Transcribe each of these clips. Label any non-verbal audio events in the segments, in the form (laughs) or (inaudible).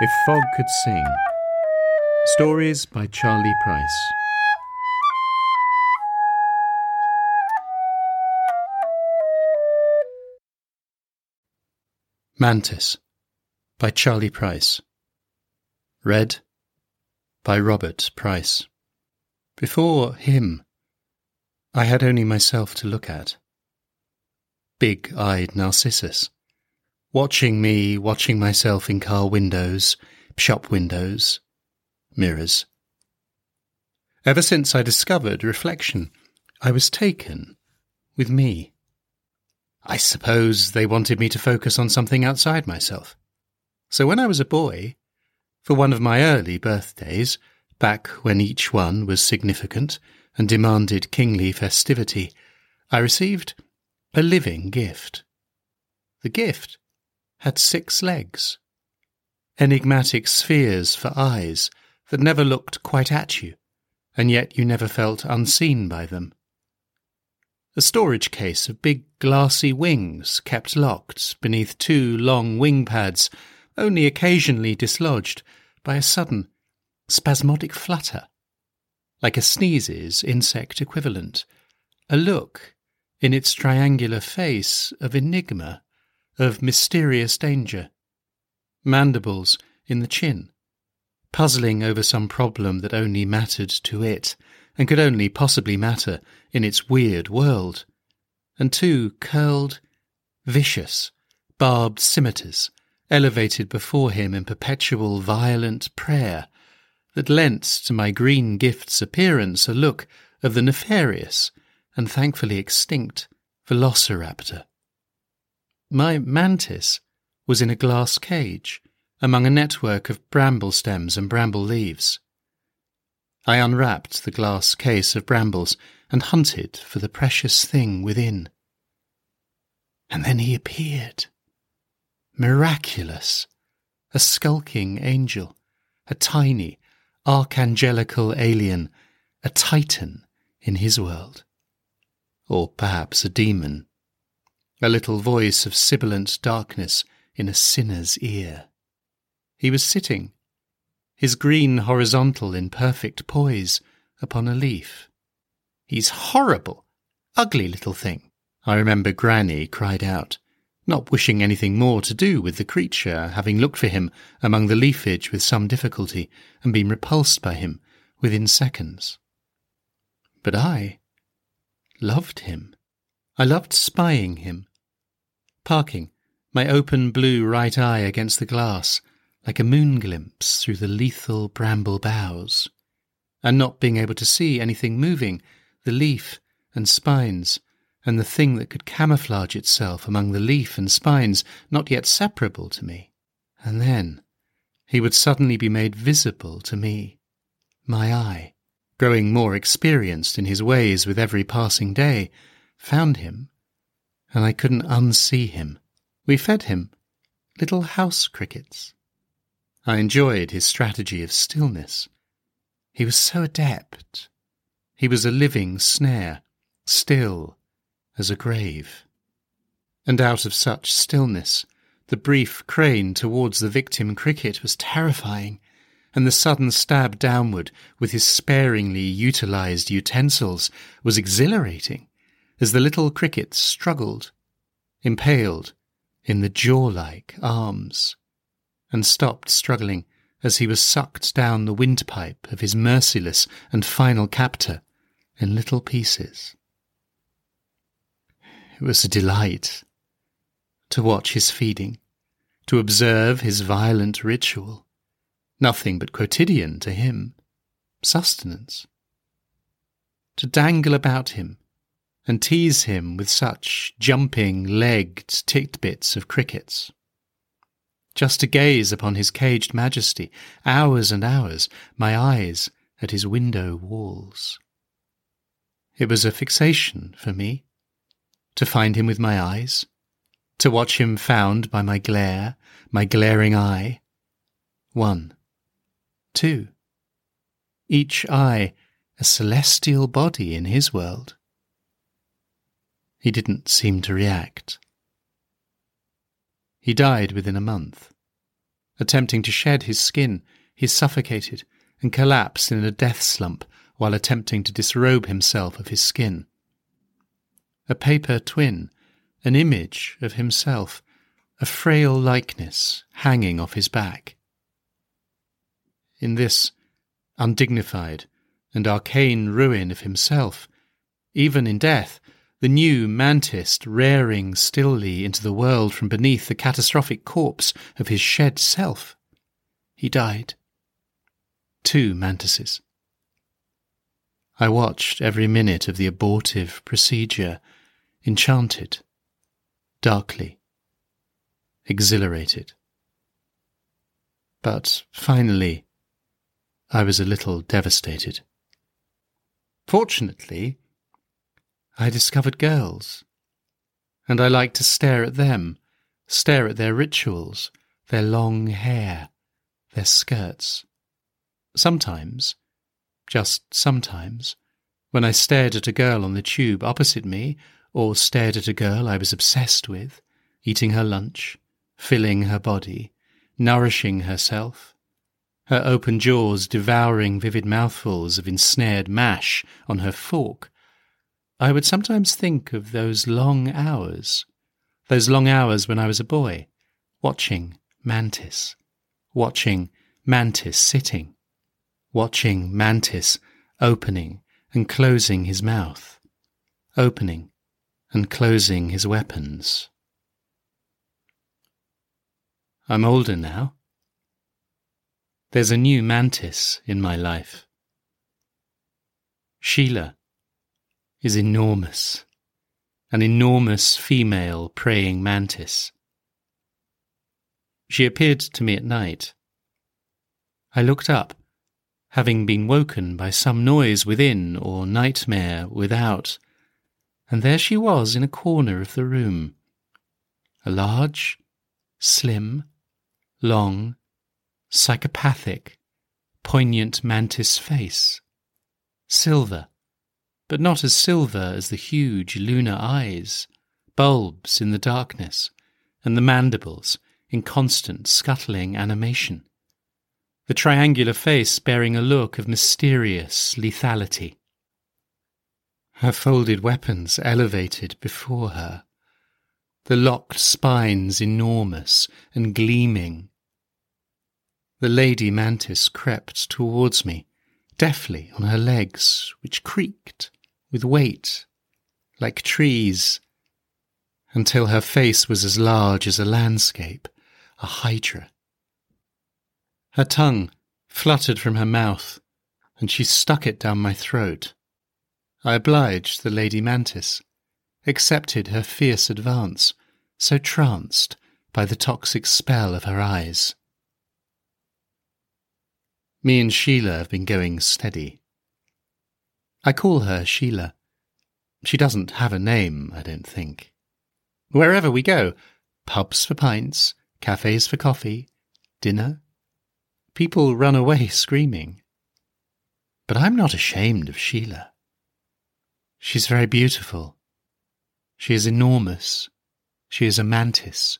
If Fog Could Sing. Stories by Charlie Price. Mantis by Charlie Price. Read by Robert Price. Before him, I had only myself to look at. Big eyed Narcissus watching me, watching myself in car windows, shop windows, mirrors. Ever since I discovered reflection, I was taken with me. I suppose they wanted me to focus on something outside myself. So when I was a boy, for one of my early birthdays, back when each one was significant and demanded kingly festivity, I received a living gift. The gift had six legs, enigmatic spheres for eyes that never looked quite at you, and yet you never felt unseen by them. A storage case of big glassy wings kept locked beneath two long wing pads, only occasionally dislodged by a sudden, spasmodic flutter, like a sneeze's insect equivalent, a look in its triangular face of enigma of mysterious danger. Mandibles in the chin, puzzling over some problem that only mattered to it, and could only possibly matter in its weird world. And two curled, vicious, barbed scimitars elevated before him in perpetual violent prayer that lent to my green gift's appearance a look of the nefarious and thankfully extinct velociraptor. My mantis was in a glass cage among a network of bramble stems and bramble leaves. I unwrapped the glass case of brambles and hunted for the precious thing within. And then he appeared. Miraculous. A skulking angel. A tiny, archangelical alien. A titan in his world. Or perhaps a demon a little voice of sibilant darkness in a sinner's ear. He was sitting, his green horizontal in perfect poise, upon a leaf. He's horrible, ugly little thing, I remember Granny cried out, not wishing anything more to do with the creature, having looked for him among the leafage with some difficulty, and been repulsed by him within seconds. But I loved him. I loved spying him, parking, my open blue right eye against the glass, like a moon glimpse through the lethal bramble boughs, and not being able to see anything moving, the leaf and spines, and the thing that could camouflage itself among the leaf and spines not yet separable to me. And then he would suddenly be made visible to me, my eye, growing more experienced in his ways with every passing day, found him and I couldn't unsee him. We fed him little house crickets. I enjoyed his strategy of stillness. He was so adept. He was a living snare, still as a grave. And out of such stillness, the brief crane towards the victim cricket was terrifying, and the sudden stab downward with his sparingly utilized utensils was exhilarating as the little cricket struggled, impaled in the jaw-like arms, and stopped struggling as he was sucked down the windpipe of his merciless and final captor in little pieces. It was a delight to watch his feeding, to observe his violent ritual, nothing but quotidian to him, sustenance. To dangle about him and tease him with such jumping, legged titbits of crickets. Just to gaze upon his caged majesty, hours and hours, my eyes at his window walls. It was a fixation for me to find him with my eyes, to watch him found by my glare, my glaring eye. One, two, each eye a celestial body in his world. He didn't seem to react. He died within a month. Attempting to shed his skin, he suffocated and collapsed in a death slump while attempting to disrobe himself of his skin. A paper twin, an image of himself, a frail likeness hanging off his back. In this undignified and arcane ruin of himself, even in death, the new mantis rearing stilly into the world from beneath the catastrophic corpse of his shed self. He died. Two mantises. I watched every minute of the abortive procedure, enchanted, darkly, exhilarated. But finally, I was a little devastated. Fortunately, I discovered girls, and I liked to stare at them, stare at their rituals, their long hair, their skirts. Sometimes, just sometimes, when I stared at a girl on the tube opposite me, or stared at a girl I was obsessed with, eating her lunch, filling her body, nourishing herself, her open jaws devouring vivid mouthfuls of ensnared mash on her fork, I would sometimes think of those long hours, those long hours when I was a boy, watching Mantis, watching Mantis sitting, watching Mantis opening and closing his mouth, opening and closing his weapons. I'm older now. There's a new mantis in my life. Sheila is enormous, an enormous female praying mantis. She appeared to me at night. I looked up, having been woken by some noise within or nightmare without, and there she was in a corner of the room. A large, slim, long, psychopathic, poignant mantis face. Silver, but not as silver as the huge lunar eyes, bulbs in the darkness, and the mandibles in constant scuttling animation. The triangular face bearing a look of mysterious lethality. Her folded weapons elevated before her, the locked spines enormous and gleaming. The lady mantis crept towards me, deftly on her legs, which creaked with weight, like trees, until her face was as large as a landscape, a hydra. Her tongue fluttered from her mouth, and she stuck it down my throat. I obliged the lady mantis, accepted her fierce advance, so tranced by the toxic spell of her eyes. Me and Sheila have been going steady. I call her Sheila. She doesn't have a name, I don't think. Wherever we go, pubs for pints, cafes for coffee, dinner, people run away (laughs) screaming. But I'm not ashamed of Sheila. She's very beautiful. She is enormous. She is a mantis.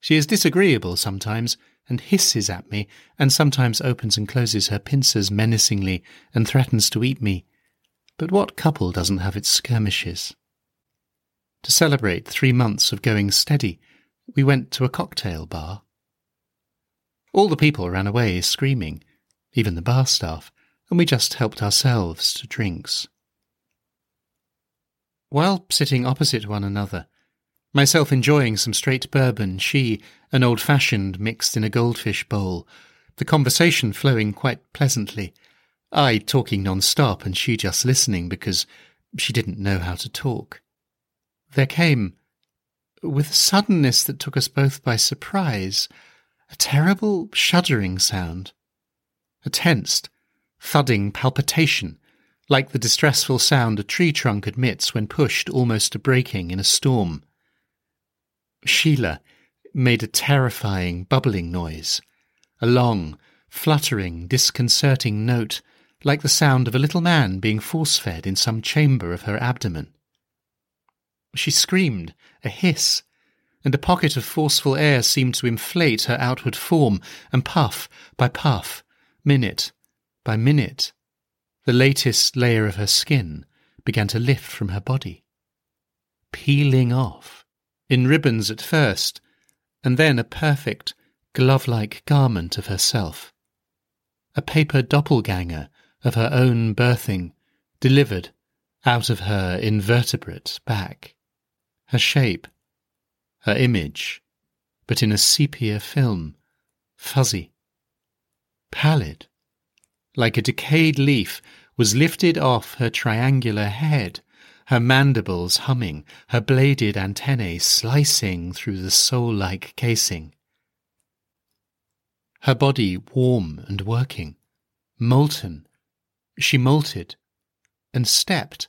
She is disagreeable sometimes, and hisses at me, and sometimes opens and closes her pincers menacingly and threatens to eat me. But what couple doesn't have its skirmishes? To celebrate three months of going steady, we went to a cocktail bar. All the people ran away screaming, even the bar staff, and we just helped ourselves to drinks. While sitting opposite one another, myself enjoying some straight bourbon, she an old fashioned mixed in a goldfish bowl, the conversation flowing quite pleasantly, I talking non stop and she just listening because she didn't know how to talk. There came, with a suddenness that took us both by surprise, a terrible shuddering sound, a tensed, thudding palpitation like the distressful sound a tree trunk admits when pushed almost to breaking in a storm. Sheila made a terrifying bubbling noise, a long, fluttering, disconcerting note, like the sound of a little man being force fed in some chamber of her abdomen. She screamed, a hiss, and a pocket of forceful air seemed to inflate her outward form, and puff by puff, minute by minute, the latest layer of her skin began to lift from her body, peeling off, in ribbons at first, and then a perfect, glove like garment of herself. A paper doppelganger of her own birthing, delivered out of her invertebrate back. Her shape, her image, but in a sepia film, fuzzy, pallid, like a decayed leaf, was lifted off her triangular head, her mandibles humming, her bladed antennae slicing through the soul like casing. Her body warm and working, molten, she molted, and stepped,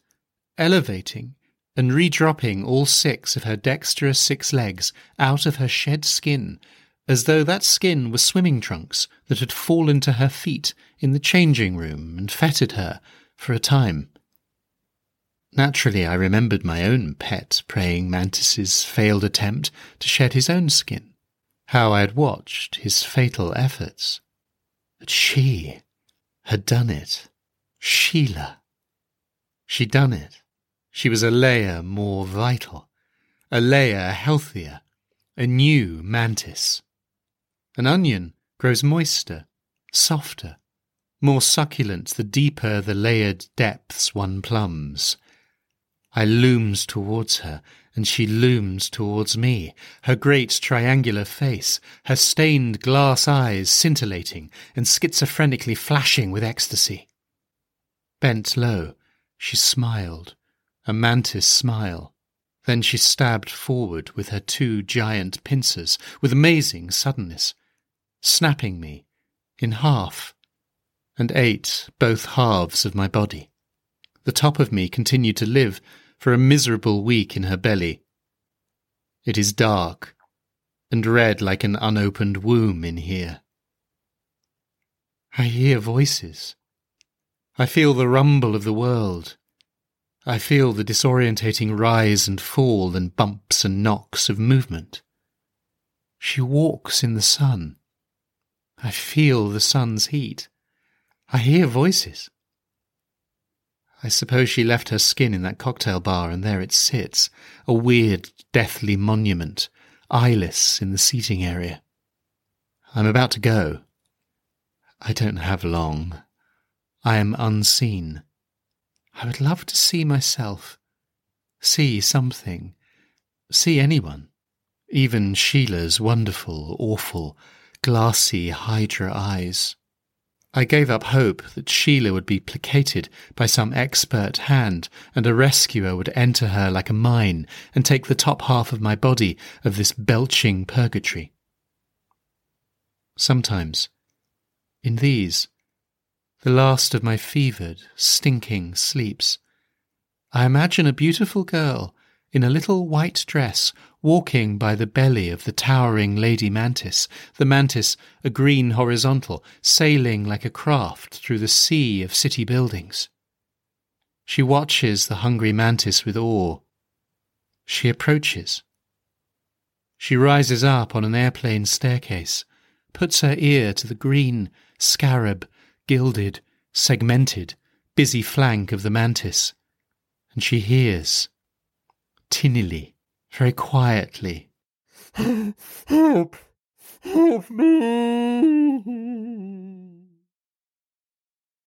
elevating and redropping all six of her dexterous six legs out of her shed skin, as though that skin were swimming trunks that had fallen to her feet in the changing room and fettered her for a time. Naturally, I remembered my own pet praying mantis's failed attempt to shed his own skin, how I had watched his fatal efforts. But she had done it. Sheila. She'd done it. She was a layer more vital, a layer healthier, a new mantis. An onion grows moister, softer, more succulent the deeper the layered depths one plumbs. I looms towards her, and she looms towards me, her great triangular face, her stained glass eyes scintillating and schizophrenically flashing with ecstasy. Bent low, she smiled, a mantis smile. Then she stabbed forward with her two giant pincers with amazing suddenness, snapping me in half, and ate both halves of my body. The top of me continued to live for a miserable week in her belly. It is dark and red like an unopened womb in here. I hear voices. I feel the rumble of the world. I feel the disorientating rise and fall and bumps and knocks of movement. She walks in the sun. I feel the sun's heat. I hear voices. I suppose she left her skin in that cocktail bar, and there it sits, a weird, deathly monument, eyeless in the seating area. I'm about to go. I don't have long. I am unseen. I would love to see myself, see something, see anyone, even Sheila's wonderful, awful, glassy Hydra eyes. I gave up hope that Sheila would be placated by some expert hand and a rescuer would enter her like a mine and take the top half of my body of this belching purgatory. Sometimes, in these, the last of my fevered, stinking sleeps. I imagine a beautiful girl in a little white dress walking by the belly of the towering lady mantis, the mantis a green horizontal, sailing like a craft through the sea of city buildings. She watches the hungry mantis with awe. She approaches. She rises up on an airplane staircase, puts her ear to the green, scarab, gilded, segmented, busy flank of the mantis, and she hears, tinnily, very quietly, Help! Help me!